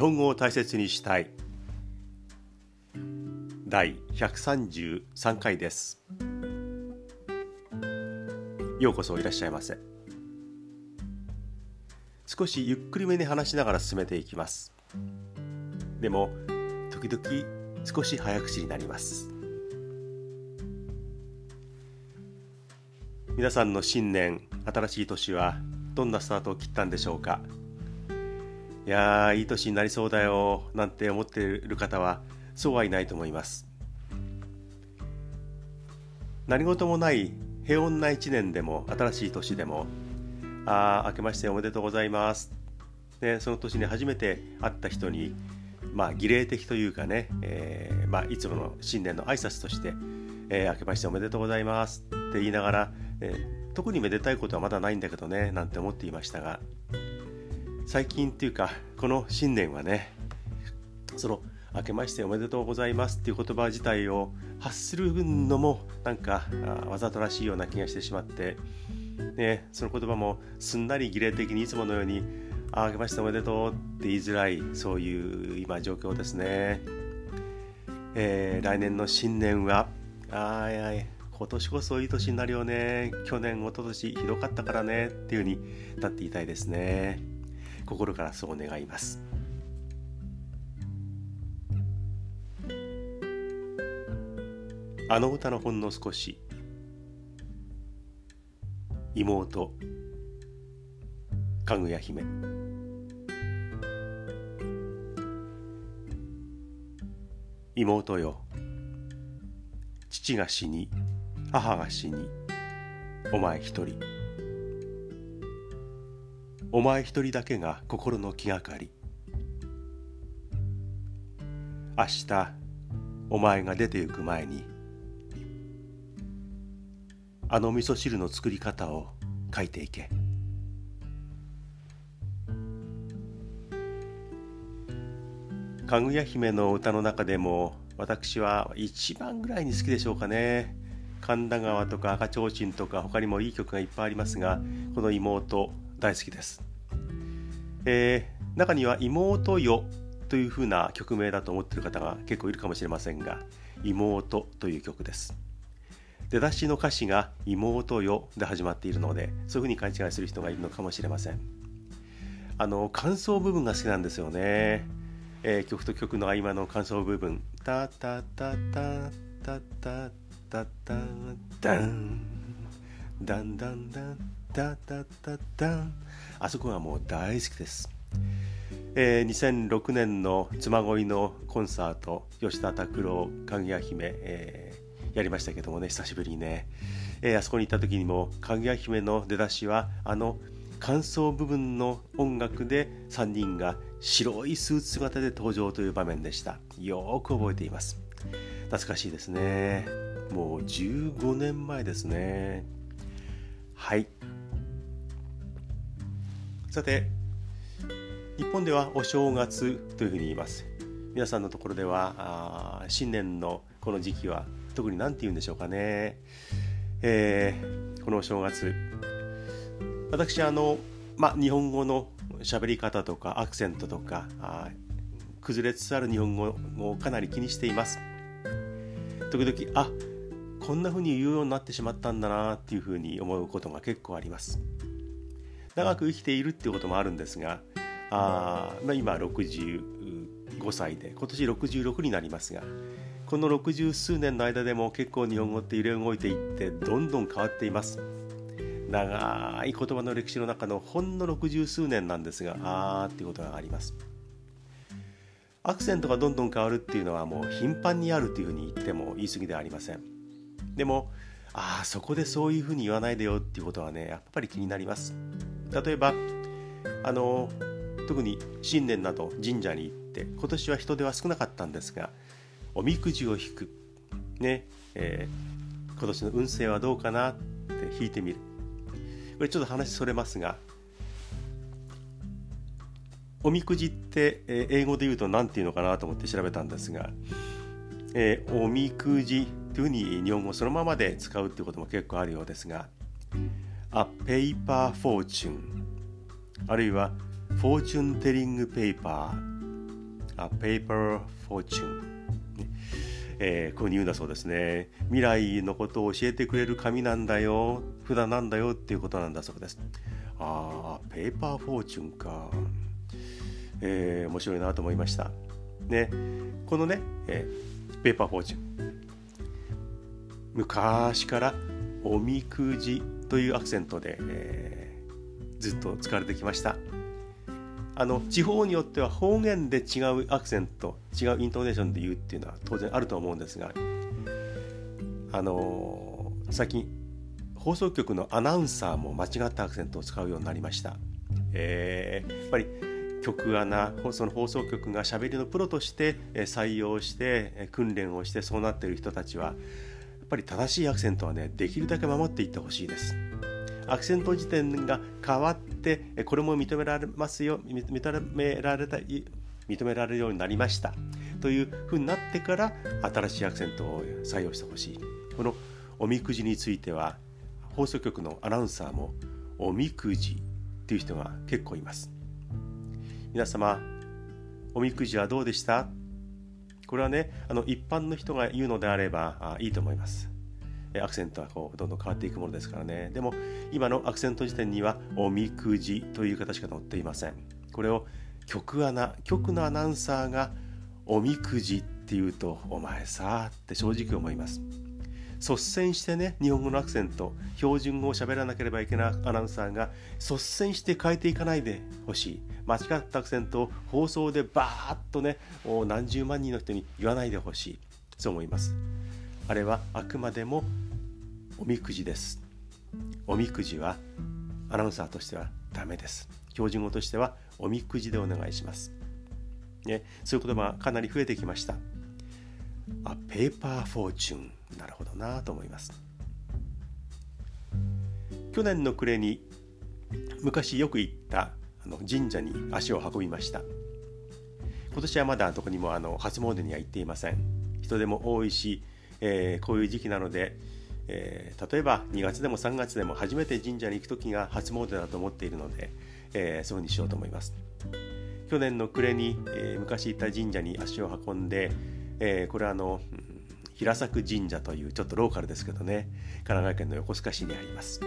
本語を大切にしたい。第133回です。ようこそいらっしゃいませ。少しゆっくりめに話しながら進めていきます。でも時々少し早口になります。皆さんの新年新しい年はどんなスタートを切ったんでしょうか？いやーいい年になりそうだよなんて思っている方はそうはいないと思います。何事もない平穏な一年でも新しい年でもああ明けましておめでとうございます。ね、その年に初めて会った人に、まあ、儀礼的というかね、えーまあ、いつもの新年の挨拶として「えー、明けましておめでとうございます」って言いながら、えー、特にめでたいことはまだないんだけどねなんて思っていましたが最近っていうかこの新年はねその「明けましておめでとうございます」っていう言葉自体を発するのもなんかわざとらしいような気がしてしまって、ね、その言葉もすんなり儀礼的にいつものように「あけましておめでとう」って言いづらいそういう今状況ですね。えー、来年の新年はあーやい今年こそいい年になるよね去年一昨年ひどかったからねっていう風になっていたいですね。心からそう願います。あの歌のほんの少し妹かぐや姫。妹よ父が死に母が死にお前一人。お前一人だけが心の気がかり。明日お前が出て行く前にあの味噌汁の作り方を書いていけ。かぐや姫の歌の中でも私は一番ぐらいに好きでしょうかね。神田川とか赤ちょうちんとか他にもいい曲がいっぱいありますがこの妹大好きです、えー、中には妹よというふうな曲名だと思ってる方が結構いるかもしれませんが妹という曲です。出だしの歌詞が妹よで始まっているのでそういうふうに勘違いする人がいるのかもしれません。あの感想部分が好きなんですよね、えー、曲と曲の合間の感想部分。タタタタタタタタダンダンダンダンタタタタあそこがもう大好きです、えー、2006年の妻恋のコンサート吉田拓郎かぐや姫、えー、やりましたけどもね久しぶりにね、えー、あそこに行った時にもかぐや姫の出だしはあの感想部分の音楽で3人が白いスーツ姿で登場という場面でした。よく覚えています。懐かしいですね。もう15年前ですね。はい。さて日本ではお正月というふうに言います。皆さんのところでは新年のこの時期は特に何て言うんでしょうかね、えー、このお正月。私あの、ま、日本語の喋り方とかアクセントとか崩れつつある日本語をかなり気にしています。時々あこんな風に言うようになってしまったんだなっていう風に思うことが結構あります。長く生きているっていうこともあるんですがあ、まあ、今65歳で今年66になりますがこの60数年の間でも結構日本語って揺れ動いていってどんどん変わっています。長い言葉の歴史の中のほんの60数年なんですがあーっていうことがあります。アクセントがどんどん変わるっていうのはもう頻繁にあるというふうに言っても言い過ぎではありません。でもああそこでそういうふうに言わないでよっていうことはねやっぱり気になります。例えばあの特に新年など神社に行って今年は人手は少なかったんですがおみくじを引くねえー、今年の運勢はどうかなって引いてみる。これちょっと話それますがおみくじって、英語で言うと何て言うのかなと思って調べたんですが、えー、おみくじというふうに日本語そのままで使うっていうことも結構あるようですが A paper fortune あるいは Fortune telling paper A Paper Fortune えー、こういうふうに言うんだそうですね。未来のことを教えてくれる紙なんだよ札なんだよっていうことなんだそうです。ああペーパーフォーチュンか。えー、面白いなと思いました。ね。このね、えー、ペーパーフォーチュン昔からおみくじというアクセントで、えー、ずっと使われてきましたあの地方によっては方言で違うアクセント違うイントネーションで言うっていうのは当然あると思うんですがあのー、最近放送局のアナウンサーも間違ったアクセントを使うようになりました。えー、やっぱり局アナその放送局がしゃべりのプロとして採用して訓練をしてそうなっている人たちはやっぱり正しいアクセントはねできるだけ守っていってほしいです。アクセント辞典が変わってこれも認められますよ認められた認められるようになりました。というふうになってから新しいアクセントを採用してほしい。このおみくじについては放送局のアナウンサーもおみくじっていう人が結構います。皆様おみくじはどうでした？これはねあの一般の人が言うのであればあいいと思います。アクセントはこうどんどん変わっていくものですからね。でも今のアクセント辞典にはおみくじという形しか載っていません。これを局アナ局のアナウンサーがおみくじっていうとお前さって正直思います。率先してね日本語のアクセント標準語を喋らなければいけないアナウンサーが率先して変えていかないでほしい。間違ったアクセントを放送でバーッとね何十万人の人に言わないでほしい。そう思います。あれはあくまでもおみくじです。おみくじはアナウンサーとしてはダメです。標準語としてはおみくじでお願いします。ね、そういう言葉がかなり増えてきました。あペーパーフォーチュン。なるほどなと思います。去年の暮れに昔よく行ったあの神社に足を運びました。今年はまだどこにもあの初詣には行っていません。人手も多いしえー、こういう時期なので、えー、例えば2月でも3月でも初めて神社に行く時が初詣だと思っているので、えー、そうにしようと思います。去年の暮れに、え昔行った神社に足を運んで、えこれはあの、うん、平作神社というちょっとローカルですけどね神奈川県の横須賀市にあります。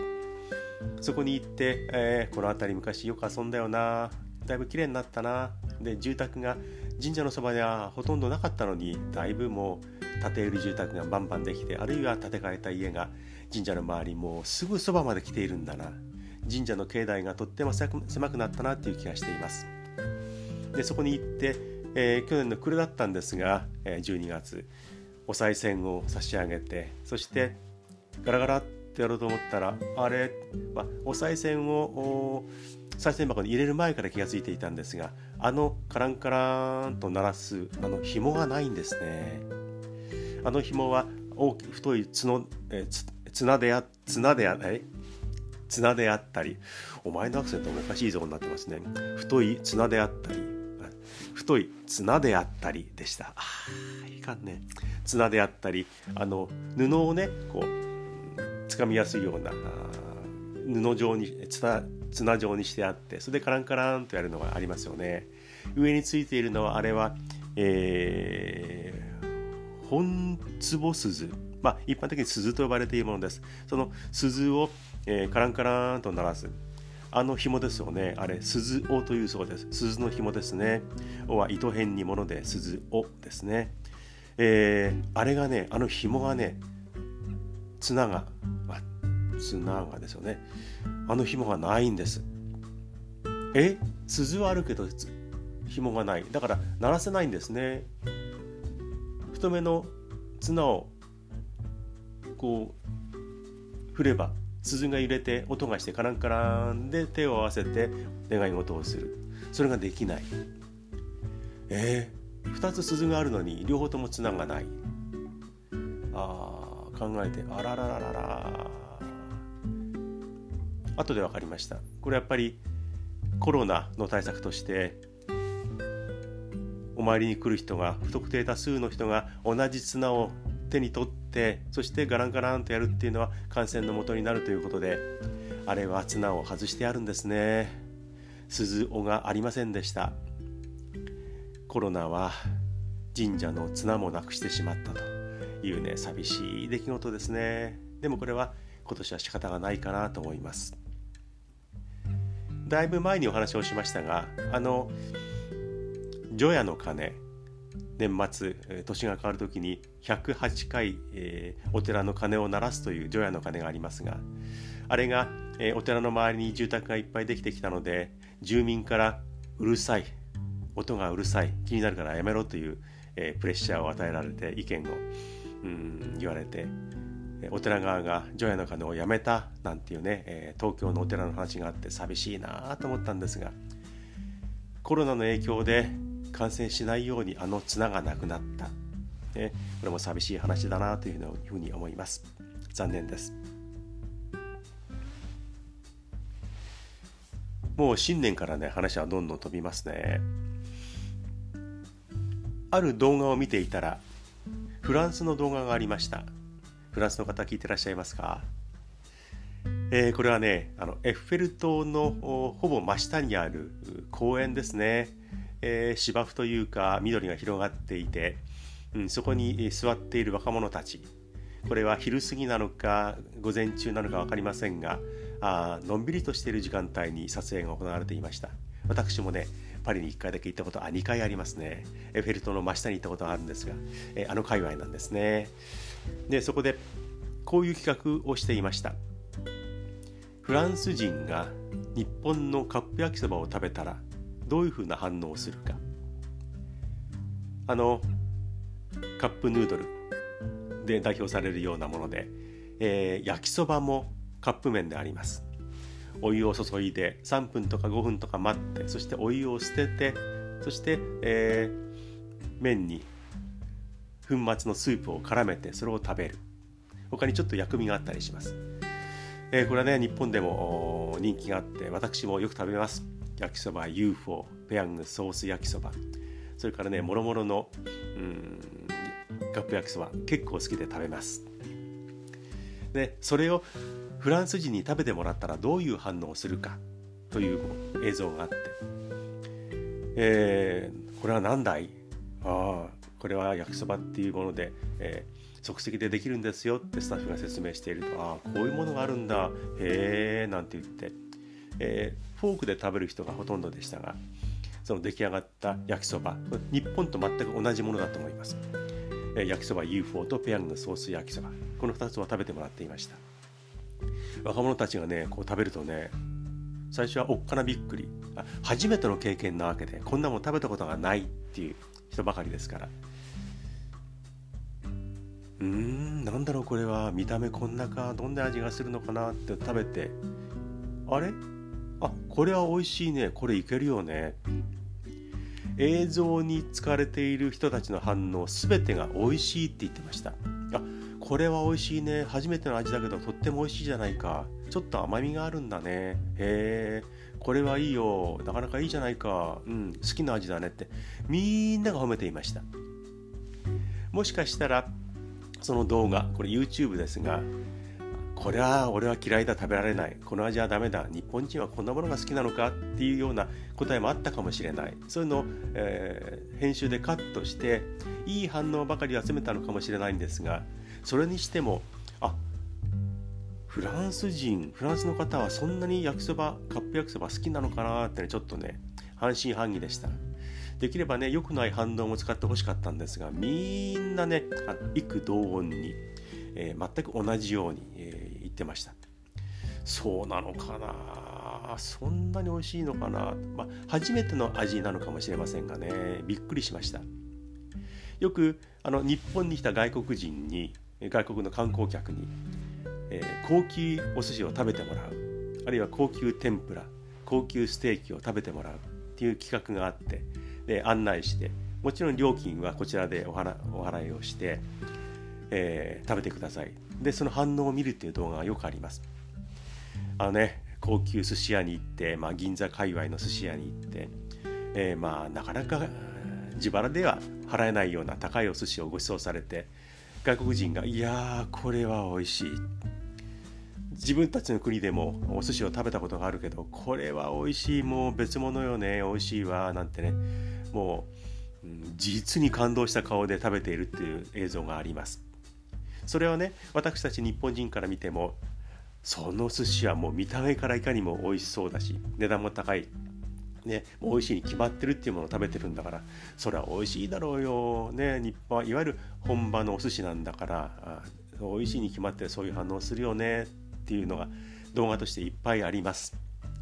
そこに行って、えこの辺り昔よく遊んだよなだいぶ綺麗になったなで住宅が神社のそばにはほとんどなかったのにだいぶもう建て売り住宅がバンバンできてあるいは建て替えた家が神社の周りもうすぐそばまで来ているんだな神社の境内がとっても狭くなったなっていう気がしています。でそこに行って、えー、去年の暮れだったんですが、えー、12月お賽銭を差し上げてそしてガラガラってやろうと思ったらあれ、まあ、お賽銭を賽銭箱に入れる前から気が付いていたんですがあのカランカランと鳴らすあの紐がないんですね。あの紐は大き太い角、え、綱であ綱であ綱であったりお前のアクセントもおかしいぞになってますね。太い綱であったり太い綱であったりでした。あいかんね。綱であったりあの布をねこうつかみやすいような布状に綱綱状にしてあってそれでカランカランとやるのがありますよね。上についているのはあれはえー本壺鈴。まあ一般的に鈴と呼ばれているものです。その鈴を、えー、カランカランと鳴らす。あの紐ですよね。あれ鈴尾というそうです。鈴の紐ですね。尾は糸辺にもので鈴尾ですね。えー、あれがねあの紐がね綱が綱がですよね。あの紐がないんです。え？鈴はあるけど紐がない。だから鳴らせないんですね。太めの綱をこう振れば鈴が揺れて音がしてカランカランで手を合わせて願い事をする。それができない。えー、2つ鈴があるのに両方とも綱がない。あ考えてあららららら。後で分かりました。これやっぱりコロナの対策としてお参りに来る人が不特定多数の人が同じ綱を手に取ってそしてガランガランとやるっていうのは感染のもとになるということであれは綱を外してあるんですね。鈴尾がありませんでした。コロナは神社の綱もなくしてしまったというね寂しい出来事ですね。でもこれは今年は仕方がないかなと思います。だいぶ前にお話をしましたがあの除夜の鐘年末年が変わる時に108回、えー、お寺の鐘を鳴らすという除夜の鐘がありますがあれが、えー、お寺の周りに住宅がいっぱいできてきたので住民からうるさい音がうるさい気になるからやめろという、えー、プレッシャーを与えられて意見をうん言われてお寺側が除夜の鐘をやめたなんていうね、えー、東京のお寺の話があって寂しいなと思ったんですがコロナの影響で感染しないようにあの綱がなくなった、ね、これも寂しい話だなというふうに思います。残念です。もう新年からね話はどんどん飛びますね。ある動画を見ていたらフランスの動画がありました。フランスの方聞いてらっしゃいますか？えー、これはねあのエッフェル塔のほぼ真下にある公園ですね、えー、芝生というか緑が広がっていて、うん、そこに座っている若者たち。これは昼過ぎなのか午前中なのか分かりませんがあのんびりとしている時間帯に撮影が行われていました。私もねパリに1回だけ行ったことあ2回ありますね。エッフェル塔の真下に行ったことがあるんですが、えあの界隈なんですね。でそこでこういう企画をしていました。フランス人が日本のカップ焼きそばを食べたらどういうふうな反応をするか。あのカップヌードルで代表されるようなもので、えー、焼きそばもカップ麺であります。お湯を注いで3分とか5分とか待ってそしてお湯を捨ててそして、えー、麺に粉末のスープを絡めてそれを食べる。他にちょっと薬味があったりします、えー、これはね日本でも人気があって私もよく食べます。焼きそば UFO ペヤングソース焼きそば。それからねもろもろのうんカップ焼きそば結構好きで食べます。でそれをフランス人に食べてもらったらどういう反応をするかという映像があって、えー、これは何だい？ああこれは焼きそばっていうもので、えー、即席でできるんですよってスタッフが説明していると。ああこういうものがあるんだ。へえなんて言って、えー、フォークで食べる人がほとんどでしたがその出来上がった焼きそば日本と全く同じものだと思います、え、焼きそば UFO とペヤングのソース焼きそばこの2つを食べてもらっていました。若者たちがねこう食べるとね最初はおっかなびっくり。初めての経験なわけでこんなもん食べたことがないっていう人ばかりですから。うーんなんだろうこれは。見た目こんなかどんな味がするのかなって食べてあれ？あこれは美味しいねこれいけるよね映像に使われている人たちの反応全てが美味しいって言ってましたあこれは美味しいね初めての味だけどとっても美味しいじゃないかちょっと甘みがあるんだねへえこれはいいよなかなかいいじゃないかうん好きな味だねってみんなが褒めていました。もしかしたらその動画これ YouTube ですがこれは俺は嫌いだ食べられない。この味はダメだ。日本人はこんなものが好きなのかっていうような答えもあったかもしれない。そういうのを、えー、編集でカットしていい反応ばかり集めたのかもしれないんですがそれにしてもあフランス人フランスの方はそんなに焼きそばカップ焼きそば好きなのかなって、ね、ちょっとね半信半疑でした。できればね良くない反応も使ってほしかったんですがみんなね幾同音に、えー、全く同じように、えー、言ってました。そうなのかな。そんなに美味しいのかな、まあ、初めての味なのかもしれませんがね。びっくりしました。よくあの日本に来た外国人に外国の観光客に、えー、高級お寿司を食べてもらう。あるいは高級天ぷら高級ステーキを食べてもらう。っていう企画があって。で案内して。もちろん料金はこちらでお払お払いをして、えー、食べてください。でその反応を見るっていう動画がよくあります。あのね高級寿司屋に行って、まあ、銀座界隈の寿司屋に行って、えー、まあなかなか自腹では払えないような高いお寿司をご馳走されて外国人が「いやこれは美味しい」自分たちの国でもお寿司を食べたことがあるけどこれは美味しい。もう別物よね。美味しいわ。なんてね。もう実に感動した顔で食べているっていう映像があります。それはね私たち日本人から見てもその寿司はもう見た目からいかにも美味しそうだし値段も高いね、もう美味しいに決まってるっていうものを食べてるんだからそれは美味しいだろうよ、ね、日本はいわゆる本場のお寿司なんだから美味しいに決まってそういう反応するよねっていうのが動画としていっぱいあります。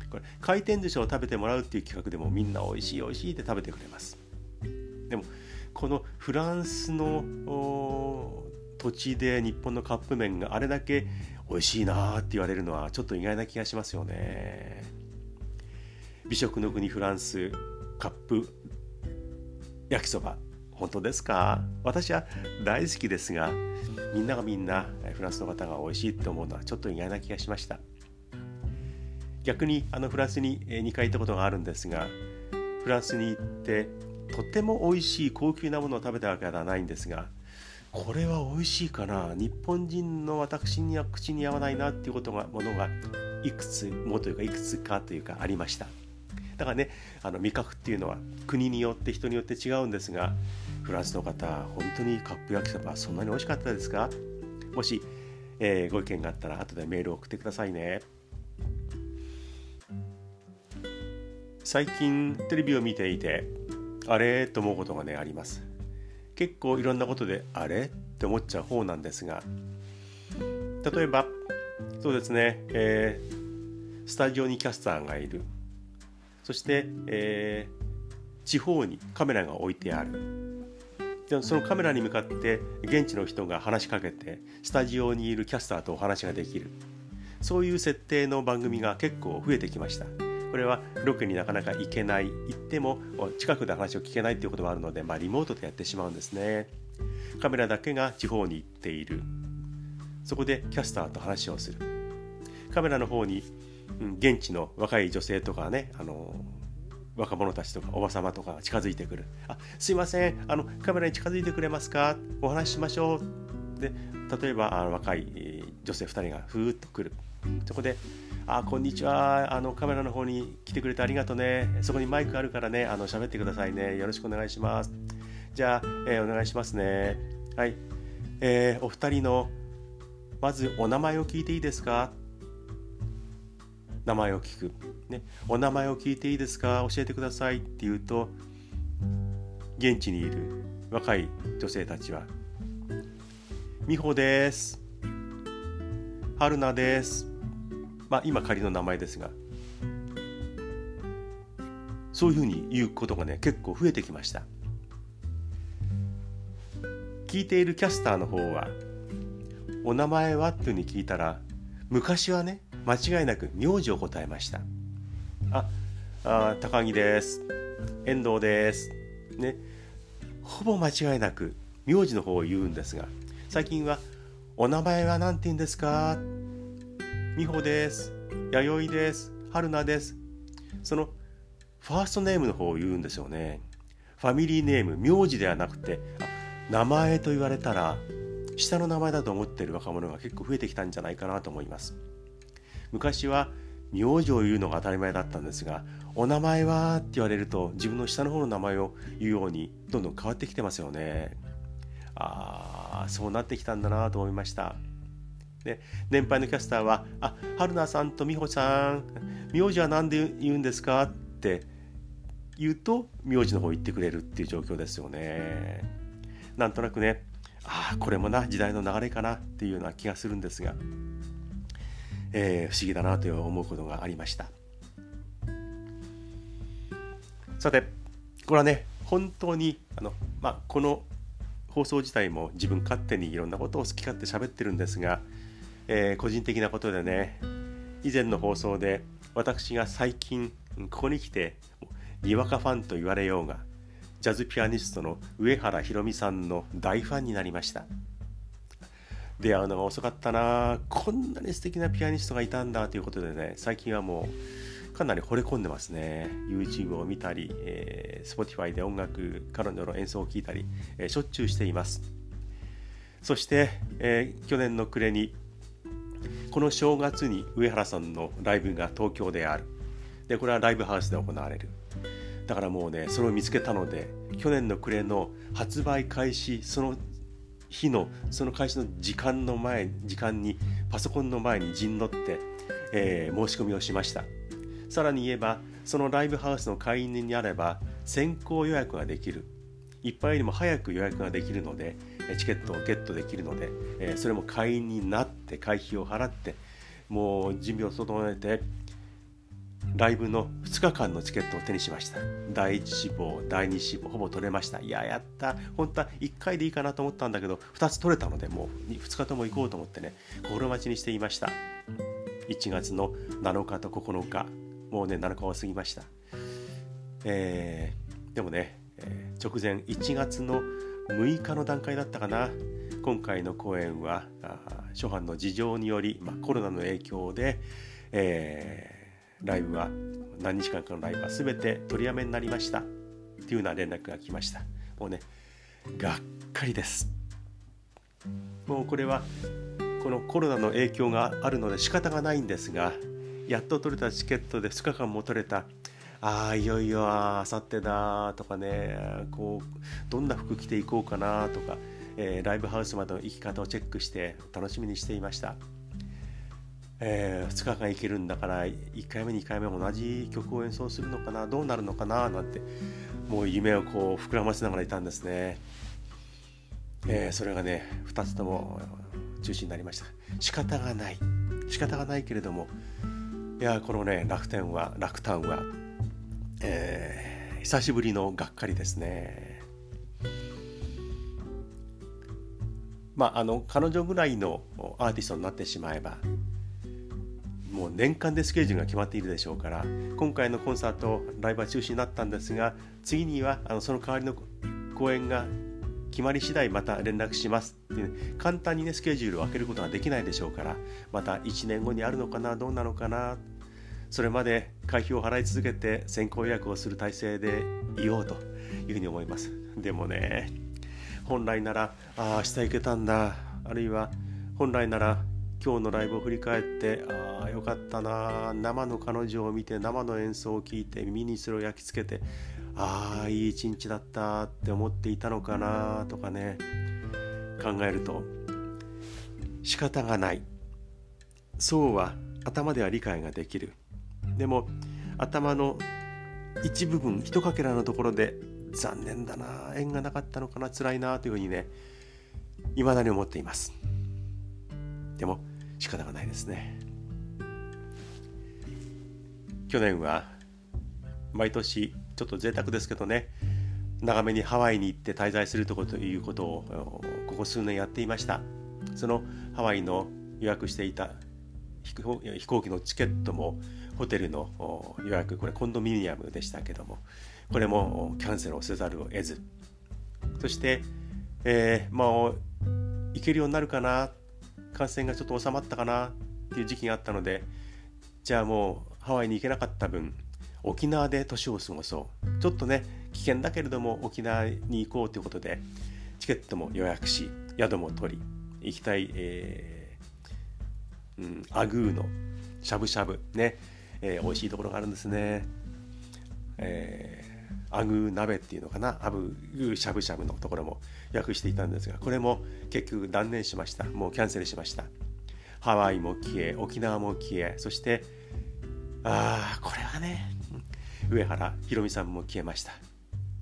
これ回転寿司を食べてもらうっていう企画でもみんな美味しい美味しいって食べてくれます。でもこのフランスの土地で日本のカップ麺があれだけ美味しいなって言われるのはちょっと意外な気がしますよね。美食の国フランスカップ焼きそば。本当ですか？私は大好きですがみんながみんなフランスの方が美味しいって思うのはちょっと意外な気がしました。逆にあのフランスに2回行ったことがあるんですがフランスに行ってとても美味しい高級なものを食べたわけではないんですがこれは美味しいかな。日本人の私には口に合わないなっていうことがものがいくつもというかいくつかというかありました。だからねあの味覚っていうのは国によって人によって違うんですがフランスの方本当にカップ焼きそばそんなに美味しかったですか？もし、えー、ご意見があったら後でメールを送ってくださいね。最近テレビを見ていてあれ？と思うことがねあります。結構いろんなことであれ？って思っちゃう方なんですが。例えばそうですね、えー、スタジオにキャスターがいる。そして、えー、地方にカメラが置いてある。でそのカメラに向かって現地の人が話しかけてスタジオにいるキャスターとお話ができる。そういう設定の番組が結構増えてきました。これはロケになかなか行けない行っても近くで話を聞けないっていうこともあるので、まあ、リモートでやってしまうんですね。カメラだけが地方に行っている。そこでキャスターと話をする。カメラの方に現地の若い女性とかねあの若者たちとかおばさまとかが近づいてくる「あすいませんあのカメラに近づいてくれますか？お話ししましょう」で例えばあ若い女性2人がふーっと来る。そこで「あこんにちは。あのカメラの方に来てくれてありがとうね。そこにマイクあるからね。あの喋ってくださいね。よろしくお願いします」じゃあ、えー、お願いしますね。はい、えー、お二人のまずお名前を聞いていいですか？名前を聞く、ね、お名前を聞いていいですか？教えてくださいって言うと現地にいる若い女性たちは「美穂です」「春菜です」まあ今仮の名前ですがそういうふうに言うことがね結構増えてきました。聞いているキャスターの方は「お名前は?」っていうふうに聞いたら昔はね間違いなく名字を答えました。ああ高木です。遠藤です。ね。ほぼ間違いなく名字の方を言うんですが最近はお名前は何て言うんですか？美穂です。弥生です。春菜です。そのファーストネームの方を言うんですよね。ファミリーネーム名字ではなくて名前と言われたら下の名前だと思ってる若者が結構増えてきたんじゃないかなと思います。昔は名字を言うのが当たり前だったんですがお名前はって言われると自分の下の方の名前を言うようにどんどん変わってきてますよね。ああそうなってきたんだなと思いました。で年配のキャスターは「あ春菜さんと美穂さん名字は何で言うんですか?」って言うと名字の方言ってくれるっていう状況ですよねなんとなくねああこれもな時代の流れかなっていうような気がするんですがえー、不思議だなと思うことがありましたさてこれはね本当にあの、まあ、この放送自体も自分勝手にいろんなことを好き勝手喋ってるんですが、えー、個人的なことでね以前の放送で私が最近ここに来てにわかファンと言われようがジャズピアニストの上原ひろみさんの大ファンになりました。出会うのが遅かったなこんなに素敵なピアニストがいたんだということでね最近はもうかなり惚れ込んでますね YouTube を見たり、えー、Spotify で音楽彼女の演奏を聴いたり、えー、しょっちゅうしていますそして、えー、去年の暮れにこの正月に上原さんのライブが東京である。でこれはライブハウスで行われる。だからもうねそれを見つけたので去年の暮れの発売開始その日のその開始の時間の前時間にパソコンの前に陣取って、えー、申し込みをしました。さらに言えばそのライブハウスの会員にあれば先行予約ができる。いっぱいよりも早く予約ができるのでチケットをゲットできるので、それも会員になって会費を払ってもう準備を整えてライブの2日間のチケットを手にしました。第1志望第2志望ほぼ取れました。いややった。本当は1回でいいかなと思ったんだけど2つ取れたのでもう2日とも行こうと思ってね心待ちにしていました。1月の7日と9日もうね7日は過ぎました。えー、でもね、えー、直前1月の6日の段階だったかな。今回の公演は初版の事情により、まあ、コロナの影響で、えー、ライブは何日間かのライブは全て取りやめになりました。っていうような連絡が来ました。もうねがっかりです。もうこれはこのコロナの影響があるので仕方がないんですがやっと取れたチケットで2日間も取れたああいよいよあさってだとかねこうどんな服着ていこうかなとか、えー、ライブハウスまでの行き方をチェックして楽しみにしていました、えー、2日間行けるんだから1回目2回目同じ曲を演奏するのかなどうなるのかななんてもう夢をこう膨らませながらいたんですね、えー、それがね2つとも中止になりました。仕方がない。仕方がないけれどもいやこのね楽天は楽天はえー、久しぶりのがっかりですね。まあ、あの彼女ぐらいのアーティストになってしまえばもう年間でスケジュールが決まっているでしょうから今回のコンサートライブは中止になったんですが次にはあのその代わりの公演が決まり次第また連絡しますって、ね、簡単にねスケジュールを開けることができないでしょうからまた1年後にあるのかなどうなのかなそれまで会費を払い続けて先行予約をする体制でいようというふうに思います。でもね本来ならああ明日行けたんだ。あるいは本来なら今日のライブを振り返ってああよかったな。生の彼女を見て生の演奏を聴いて耳にそれを焼き付けてああいい一日だった。って思っていたのかな。とかね考えると仕方がない。そうは頭では理解ができる。でも頭の一部分一かけらのところで残念だな縁がなかったのかな辛いなというふうにね未だに思っています。でも仕方がないですね。去年は毎年ちょっと贅沢ですけどね長めにハワイに行って滞在するとということをここ数年やっていました。そのハワイの予約していた飛行機のチケットもホテルの予約これコンドミニアムでしたけどもこれもキャンセルをせざるを得ず。そして、えー、まあ行けるようになるかな？感染がちょっと収まったかなっていう時期があったのでじゃあもうハワイに行けなかった分沖縄で年を過ごそう。ちょっとね危険だけれども沖縄に行こうということでチケットも予約し宿も取り行きたい、えーうん、アグーのしゃぶしゃぶねえー、美味しいところがあるんですね。えー、アグー鍋っていうのかなアブグしゃぶしゃぶのところも予約していたんですがこれも結局断念しました。もうキャンセルしました。ハワイも消え沖縄も消えそしてああこれはね上原ひろみさんも消えました。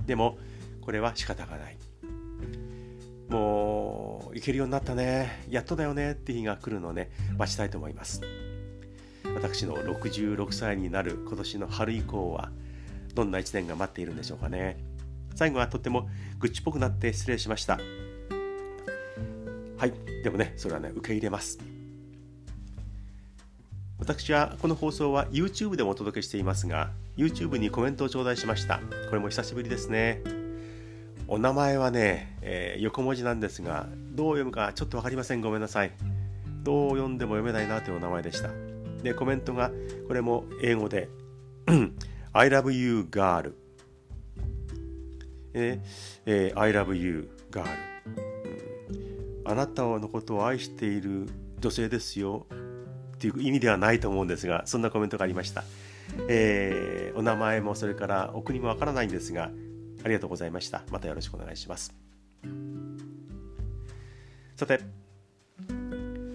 でもこれは仕方がない。もう行けるようになったねやっとだよねって日が来るのをね待ちたいと思います。私の66歳になる今年の春以降はどんな1年が待っているんでしょうかね。最後はとっても愚痴っぽくなって失礼しました。はいでもねそれはね受け入れます。私はこの放送は YouTube でもお届けしていますが YouTube にコメントを頂戴しました。これも久しぶりですね。お名前はね、えー、横文字なんですがどう読むかちょっと分かりませんごめんなさいどう読んでも読めないなというお名前でしたで、コメントが、これも英語で、I love you, girl. ええー、I love you, girl、うん。あなたのことを愛している女性ですよ。っていう意味ではないと思うんですが、そんなコメントがありました。えー、お名前もそれからお国もわからないんですがありがとうございました。またよろしくお願いします。さて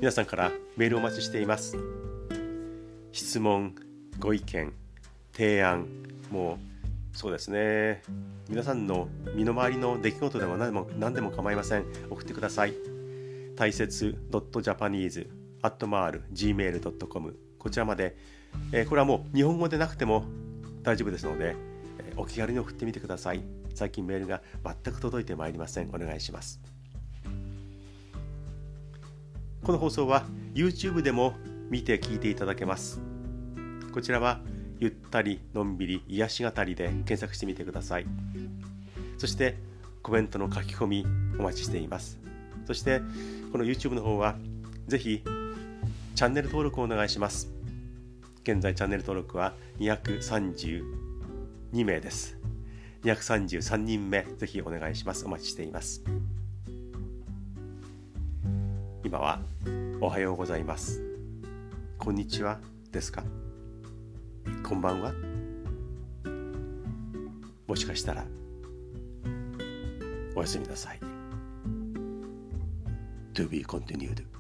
皆さんからメールをお待ちしています。質問ご意見提案もうそうですね。皆さんの身の回りの出来事でも何でも何でも構いません。送ってください。大切 .japanese アットマール gmail.com こちらまで、えー、これはもう日本語でなくても大丈夫ですので、お気軽に送ってみてください。最近メールが全く届いてまいりません。お願いします。この放送は YouTube でも見て聞いていただけます。こちらはゆったりのんびり癒し語りで検索してみてください。そしてコメントの書き込みお待ちしています。そしてこの YouTube の方はぜひチャンネル登録をお願いします。現在チャンネル登録は232名です。233人目ぜひお願いします。お待ちしています。今はおはようございます。こんにちは。ですか？こんばんは。もしかしたらおやすみなさい。To be continued.